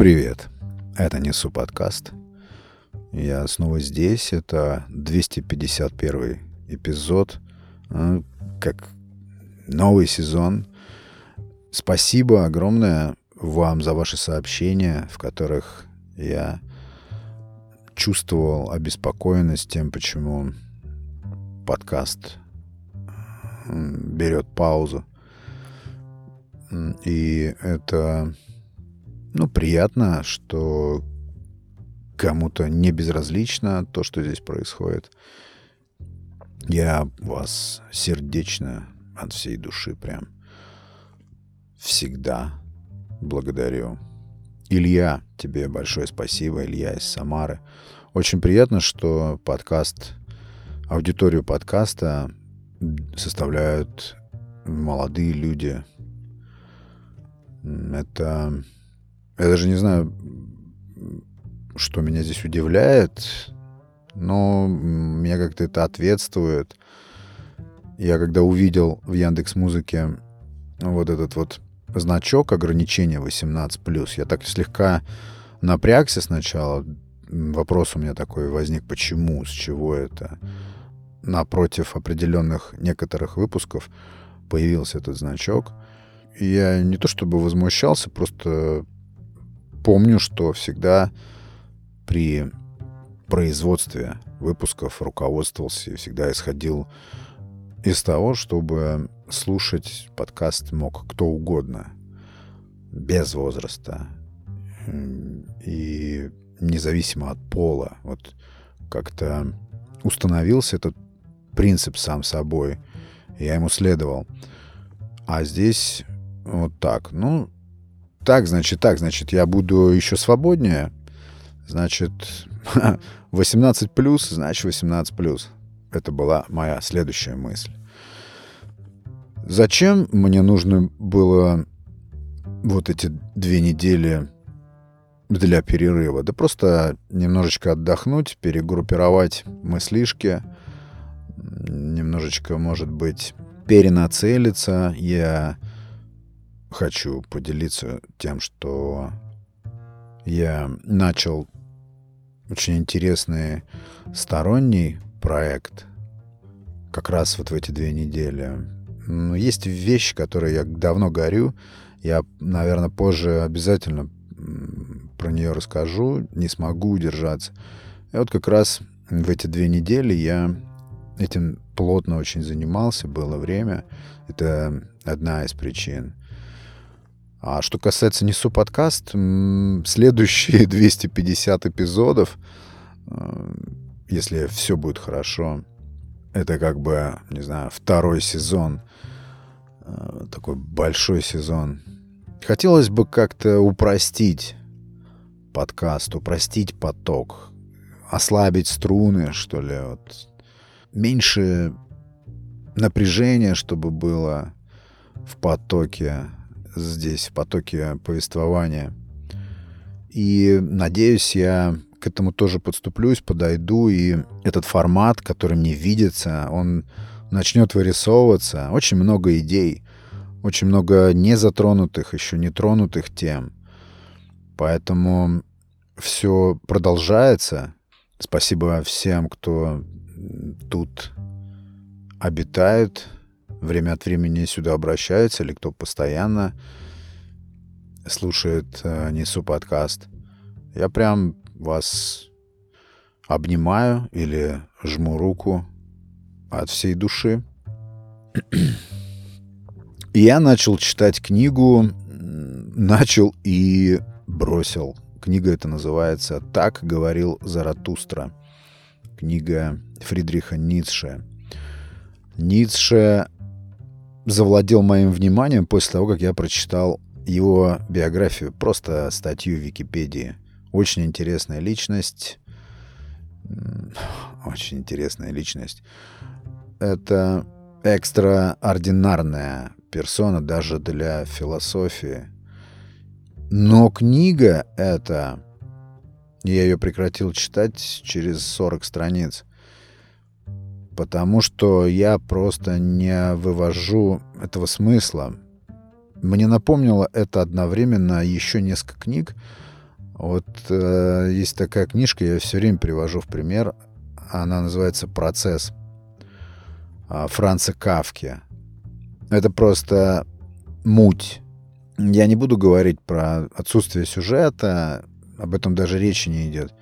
Привет, это Несу подкаст. Я снова здесь, это 251 эпизод, а, как новый сезон. Спасибо огромное вам за ваши сообщения, в которых я чувствовал обеспокоенность тем, почему подкаст берет паузу. И это ну, приятно, что кому-то не безразлично то, что здесь происходит. Я вас сердечно от всей души прям всегда благодарю. Илья, тебе большое спасибо, Илья из Самары. Очень приятно, что подкаст, аудиторию подкаста составляют молодые люди. Это я даже не знаю, что меня здесь удивляет, но меня как-то это ответствует. Я когда увидел в Яндекс Музыке вот этот вот значок ограничения 18+, я так слегка напрягся сначала. Вопрос у меня такой возник, почему, с чего это? Напротив определенных некоторых выпусков появился этот значок. Я не то чтобы возмущался, просто помню, что всегда при производстве выпусков руководствовался и всегда исходил из того, чтобы слушать подкаст мог кто угодно, без возраста и независимо от пола. Вот как-то установился этот принцип сам собой. Я ему следовал. А здесь вот так. Ну, так, значит, так, значит, я буду еще свободнее. Значит, 18 плюс, значит 18 плюс. Это была моя следующая мысль. Зачем мне нужно было вот эти две недели для перерыва? Да просто немножечко отдохнуть, перегруппировать мыслишки, немножечко, может быть, перенацелиться. Я хочу поделиться тем, что я начал очень интересный сторонний проект как раз вот в эти две недели. Но есть вещь, которой я давно горю. Я, наверное, позже обязательно про нее расскажу. Не смогу удержаться. И вот как раз в эти две недели я этим плотно очень занимался, было время. Это одна из причин. А что касается «Несу подкаст», следующие 250 эпизодов, э, если все будет хорошо, это как бы, не знаю, второй сезон, э, такой большой сезон. Хотелось бы как-то упростить подкаст, упростить поток, ослабить струны, что ли, вот. меньше напряжения, чтобы было в потоке, здесь, в потоке повествования. И надеюсь, я к этому тоже подступлюсь, подойду, и этот формат, который мне видится, он начнет вырисовываться. Очень много идей, очень много незатронутых, еще не тронутых тем. Поэтому все продолжается. Спасибо всем, кто тут обитает, время от времени сюда обращается, или кто постоянно слушает э, «Несу подкаст». Я прям вас обнимаю или жму руку от всей души. я начал читать книгу, начал и бросил. Книга эта называется «Так говорил Заратустра». Книга Фридриха Ницше. Ницше завладел моим вниманием после того, как я прочитал его биографию, просто статью в Википедии. Очень интересная личность. Очень интересная личность. Это экстраординарная персона даже для философии. Но книга эта... Я ее прекратил читать через 40 страниц потому что я просто не вывожу этого смысла. Мне напомнило это одновременно еще несколько книг, Вот э, есть такая книжка, я все время привожу в пример. Она называется «Процесс» э, Франца Кавки. Это просто муть. Я не буду говорить про отсутствие сюжета, об этом даже речи не идет.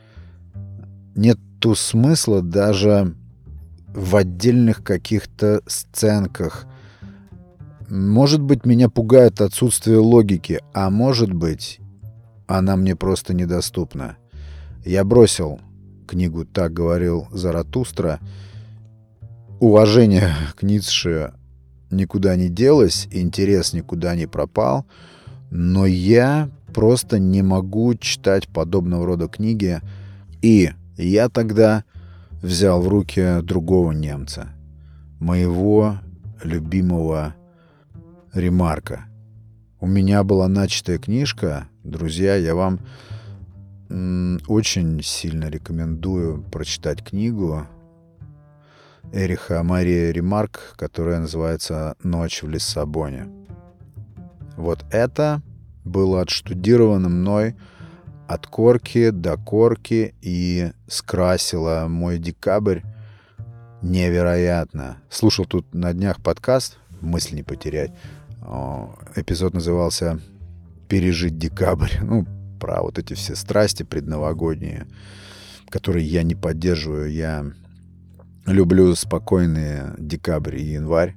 Нету смысла даже в отдельных каких-то сценках. Может быть, меня пугает отсутствие логики, а может быть, она мне просто недоступна. Я бросил книгу «Так говорил Заратустра». Уважение к Ницше никуда не делось, интерес никуда не пропал, но я просто не могу читать подобного рода книги. И я тогда взял в руки другого немца, моего любимого Ремарка. У меня была начатая книжка. Друзья, я вам очень сильно рекомендую прочитать книгу Эриха Мария Ремарк, которая называется «Ночь в Лиссабоне». Вот это было отштудировано мной от корки до корки и скрасило мой декабрь невероятно. Слушал тут на днях подкаст «Мысль не потерять». Эпизод назывался «Пережить декабрь». Ну, про вот эти все страсти предновогодние, которые я не поддерживаю. Я люблю спокойные декабрь и январь,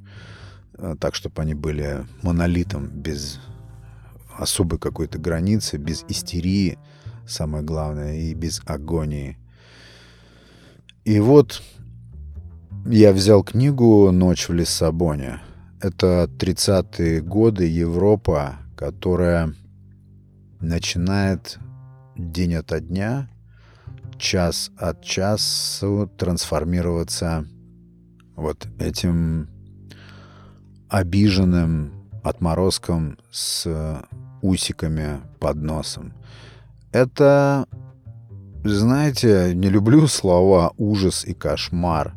э, так, чтобы они были монолитом, без особой какой-то границы, без истерии, самое главное, и без агонии. И вот я взял книгу «Ночь в Лиссабоне». Это 30-е годы Европа, которая начинает день ото дня, час от часу трансформироваться вот этим обиженным отморозком с усиками под носом. Это, знаете, не люблю слова «ужас» и «кошмар»,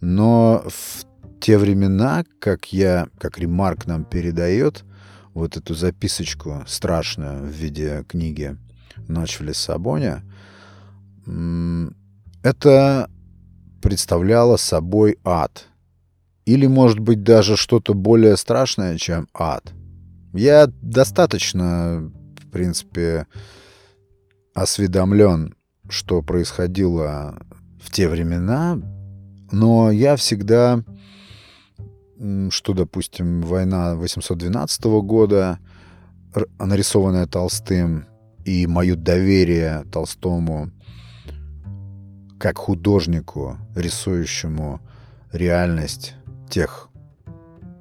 но в те времена, как я, как Ремарк нам передает, вот эту записочку страшную в виде книги «Ночь в Лиссабоне», это представляло собой ад. Или, может быть, даже что-то более страшное, чем ад. Я достаточно, в принципе, осведомлен, что происходило в те времена, но я всегда что, допустим, война 812 года, нарисованная Толстым, и мое доверие Толстому как художнику, рисующему реальность тех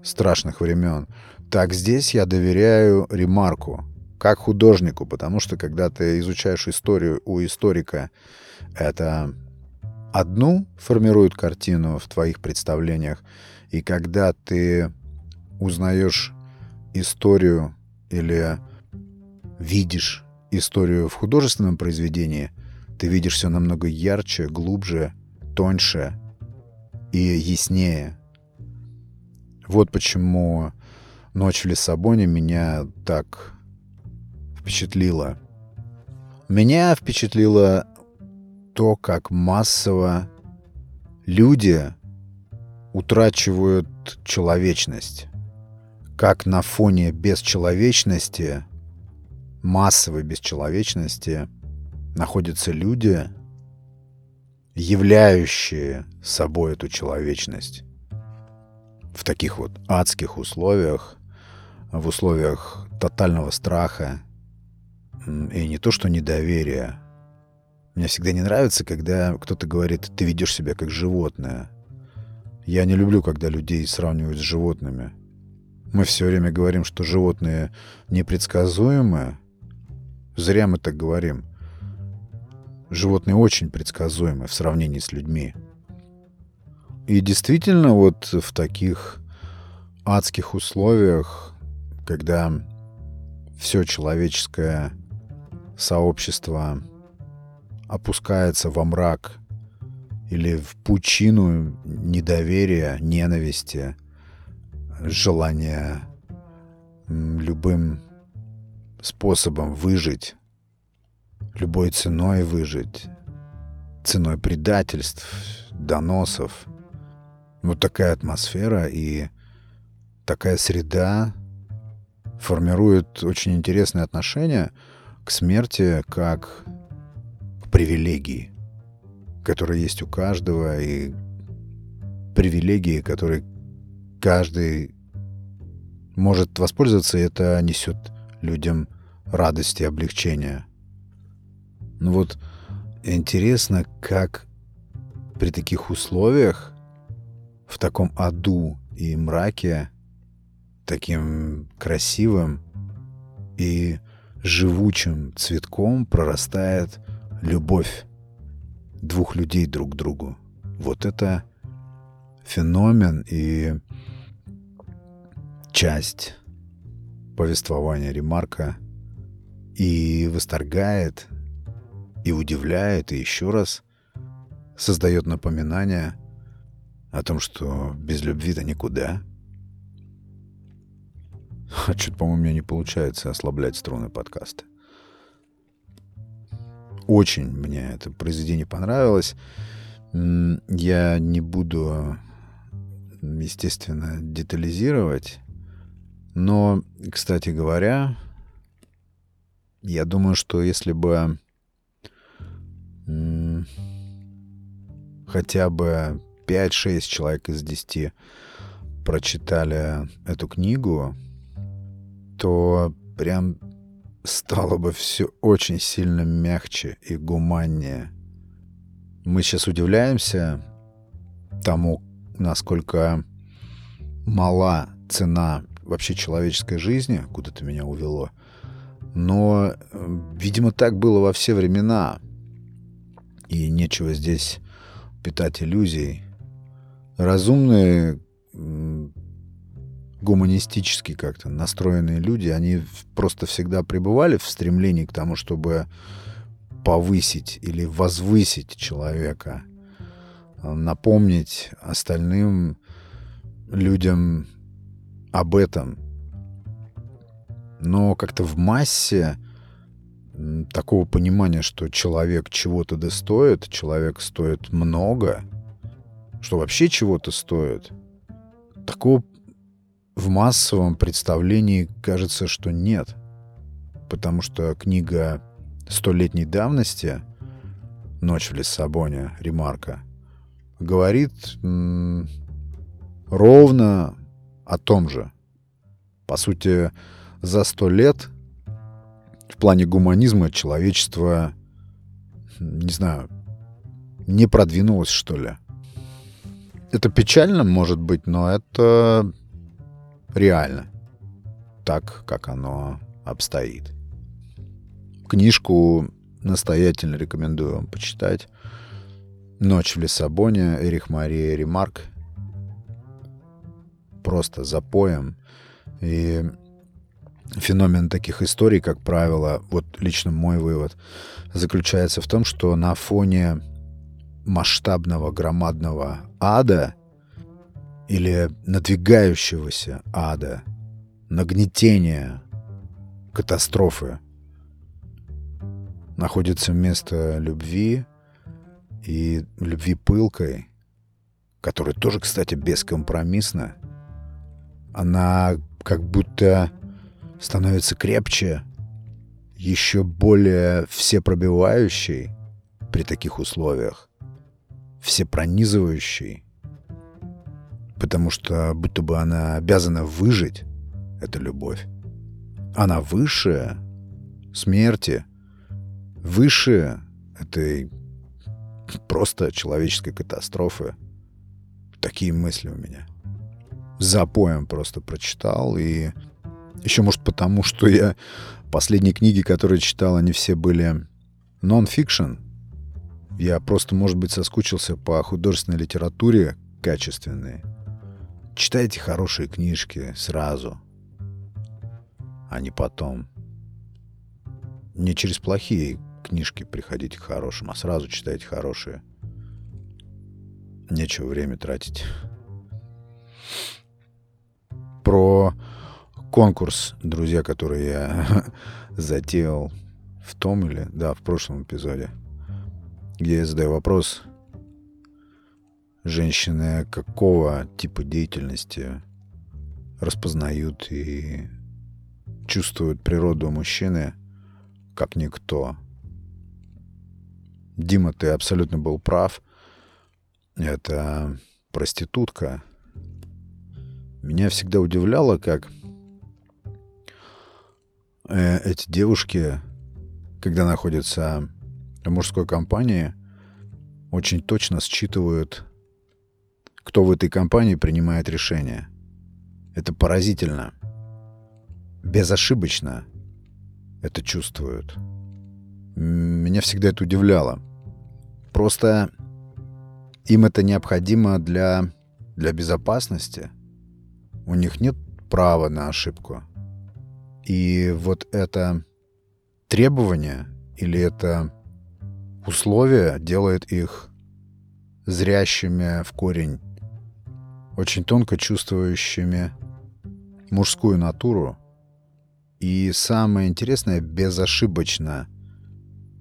страшных времен, так здесь я доверяю Ремарку, как художнику, потому что когда ты изучаешь историю у историка, это одну формирует картину в твоих представлениях, и когда ты узнаешь историю или видишь историю в художественном произведении, ты видишь все намного ярче, глубже, тоньше и яснее. Вот почему «Ночь в Лиссабоне» меня так впечатлила. Меня впечатлило то, как массово люди утрачивают человечность. Как на фоне бесчеловечности, массовой бесчеловечности, находятся люди, являющие собой эту человечность. В таких вот адских условиях, в условиях тотального страха и не то что недоверия. Мне всегда не нравится, когда кто-то говорит, ты ведешь себя как животное – я не люблю, когда людей сравнивают с животными. Мы все время говорим, что животные непредсказуемы. Зря мы так говорим. Животные очень предсказуемы в сравнении с людьми. И действительно, вот в таких адских условиях, когда все человеческое сообщество опускается во мрак или в пучину недоверия, ненависти, желания любым способом выжить, любой ценой выжить, ценой предательств, доносов. Вот такая атмосфера и такая среда формирует очень интересные отношения к смерти как к привилегии, которая есть у каждого, и привилегии, которые каждый может воспользоваться, и это несет людям радость и облегчение. Ну вот интересно, как при таких условиях, в таком аду и мраке, таким красивым и живучим цветком прорастает любовь двух людей друг к другу. Вот это феномен и часть повествования Ремарка и восторгает, и удивляет, и еще раз создает напоминание о том, что без любви-то никуда. А что-то, по-моему, мне не получается ослаблять струны подкаста. Очень мне это произведение понравилось. Я не буду, естественно, детализировать. Но, кстати говоря, я думаю, что если бы хотя бы 5-6 человек из 10 прочитали эту книгу, то прям стало бы все очень сильно мягче и гуманнее. Мы сейчас удивляемся тому, насколько мала цена вообще человеческой жизни, куда-то меня увело. Но, видимо, так было во все времена. И нечего здесь питать иллюзий. Разумные, гуманистически как-то настроенные люди, они просто всегда пребывали в стремлении к тому, чтобы повысить или возвысить человека, напомнить остальным людям об этом. Но как-то в массе такого понимания, что человек чего-то достоит, человек стоит много, что вообще чего-то стоит, такого в массовом представлении кажется, что нет. Потому что книга столетней давности «Ночь в Лиссабоне» Ремарка говорит ровно о том же. По сути, за сто лет в плане гуманизма человечество, не знаю, не продвинулось, что ли. Это печально, может быть, но это реально. Так, как оно обстоит. Книжку настоятельно рекомендую вам почитать. «Ночь в Лиссабоне» Эрих Мария Ремарк – просто запоем. И феномен таких историй, как правило, вот лично мой вывод, заключается в том, что на фоне масштабного громадного ада или надвигающегося ада, нагнетения, катастрофы, находится место любви и любви пылкой, которая тоже, кстати, бескомпромиссна. Она как будто становится крепче, еще более всепробивающей при таких условиях, всепронизывающей, потому что будто бы она обязана выжить, эта любовь. Она выше смерти, выше этой просто человеческой катастрофы. Такие мысли у меня запоем просто прочитал. И еще, может, потому, что я последние книги, которые читал, они все были нон-фикшн. Я просто, может быть, соскучился по художественной литературе качественной. Читайте хорошие книжки сразу, а не потом. Не через плохие книжки приходите к хорошим, а сразу читайте хорошие. Нечего время тратить про конкурс, друзья, который я затеял в том или, да, в прошлом эпизоде, где я задаю вопрос, женщины какого типа деятельности распознают и чувствуют природу мужчины, как никто. Дима, ты абсолютно был прав. Это проститутка. Меня всегда удивляло, как э, эти девушки, когда находятся в мужской компании, очень точно считывают, кто в этой компании принимает решения. Это поразительно. Безошибочно это чувствуют. Меня всегда это удивляло. Просто им это необходимо для, для безопасности. У них нет права на ошибку. И вот это требование или это условие делает их зрящими в корень, очень тонко чувствующими мужскую натуру и, самое интересное, безошибочно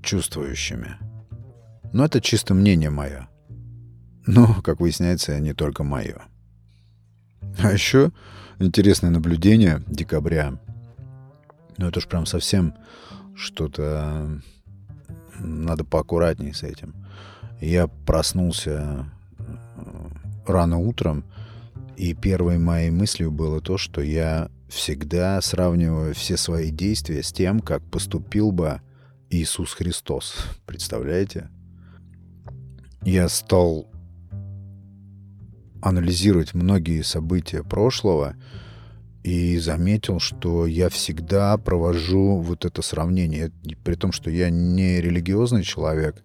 чувствующими. Но это чисто мнение мое. Но, как выясняется, не только мое. А еще интересное наблюдение декабря. Ну, это уж прям совсем что-то... Надо поаккуратнее с этим. Я проснулся э, рано утром, и первой моей мыслью было то, что я всегда сравниваю все свои действия с тем, как поступил бы Иисус Христос. Представляете? Я стал анализировать многие события прошлого и заметил, что я всегда провожу вот это сравнение. При том, что я не религиозный человек.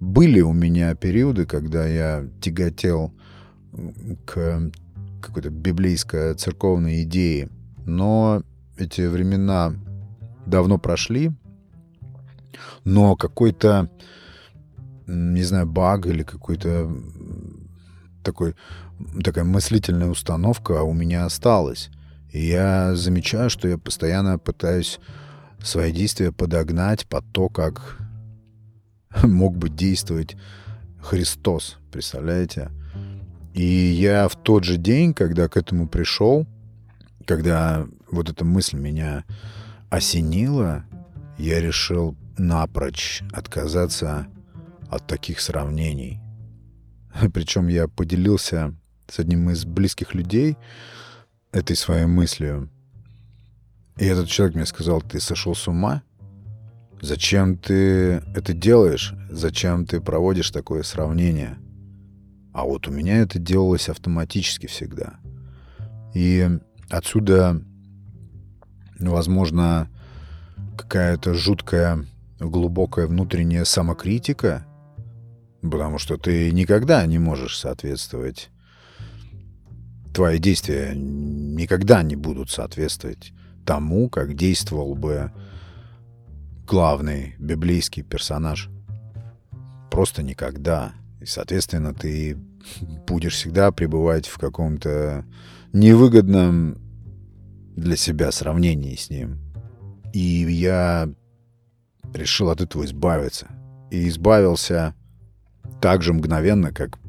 Были у меня периоды, когда я тяготел к какой-то библейской церковной идее. Но эти времена давно прошли. Но какой-то, не знаю, баг или какой-то такой, такая мыслительная установка у меня осталась. И я замечаю, что я постоянно пытаюсь свои действия подогнать под то, как мог бы действовать Христос, представляете? И я в тот же день, когда к этому пришел, когда вот эта мысль меня осенила, я решил напрочь отказаться от таких сравнений. Причем я поделился с одним из близких людей этой своей мыслью. И этот человек мне сказал, ты сошел с ума? Зачем ты это делаешь? Зачем ты проводишь такое сравнение? А вот у меня это делалось автоматически всегда. И отсюда, возможно, какая-то жуткая, глубокая внутренняя самокритика, потому что ты никогда не можешь соответствовать. Твои действия никогда не будут соответствовать тому, как действовал бы главный библейский персонаж. Просто никогда. И, соответственно, ты будешь всегда пребывать в каком-то невыгодном для себя сравнении с ним. И я решил от этого избавиться. И избавился так же мгновенно, как,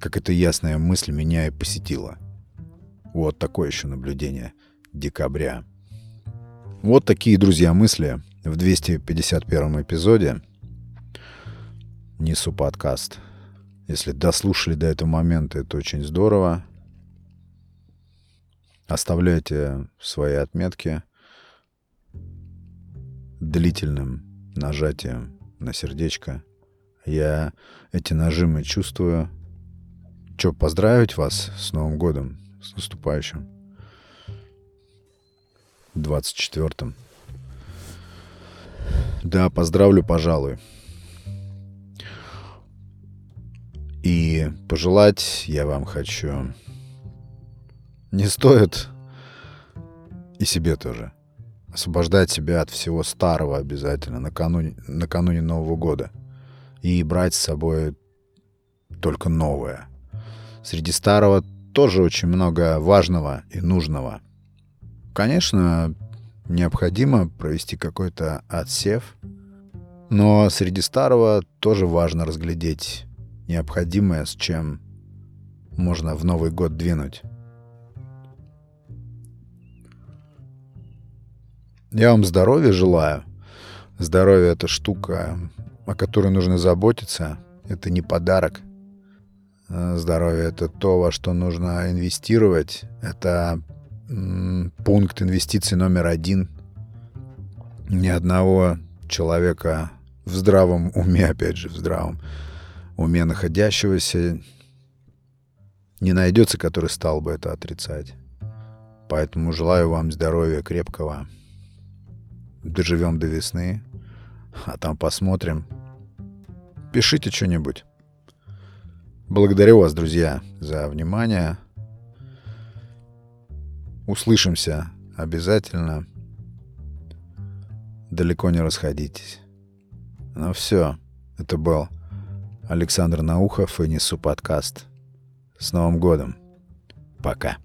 как эта ясная мысль меня и посетила. Вот такое еще наблюдение декабря. Вот такие, друзья, мысли в 251 эпизоде несу подкаст. Если дослушали до этого момента, это очень здорово. Оставляйте свои отметки длительным нажатием на сердечко. Я эти нажимы чувствую. Че, поздравить вас с Новым годом, с наступающим. 24-м. Да, поздравлю, пожалуй. И пожелать я вам хочу... Не стоит и себе тоже освобождать себя от всего старого обязательно накануне, накануне Нового года и брать с собой только новое. Среди старого тоже очень много важного и нужного. Конечно, необходимо провести какой-то отсев. Но среди старого тоже важно разглядеть необходимое, с чем можно в Новый год двинуть. Я вам здоровья желаю. Здоровье — это штука, о которой нужно заботиться. Это не подарок. Здоровье — это то, во что нужно инвестировать. Это пункт инвестиций номер один. Ни одного человека в здравом уме, опять же, в здравом уме находящегося не найдется, который стал бы это отрицать. Поэтому желаю вам здоровья крепкого. Доживем до весны, а там посмотрим. Пишите что-нибудь. Благодарю вас, друзья, за внимание. Услышимся обязательно. Далеко не расходитесь. Ну все, это был Александр Наухов и Несу подкаст. С Новым годом. Пока.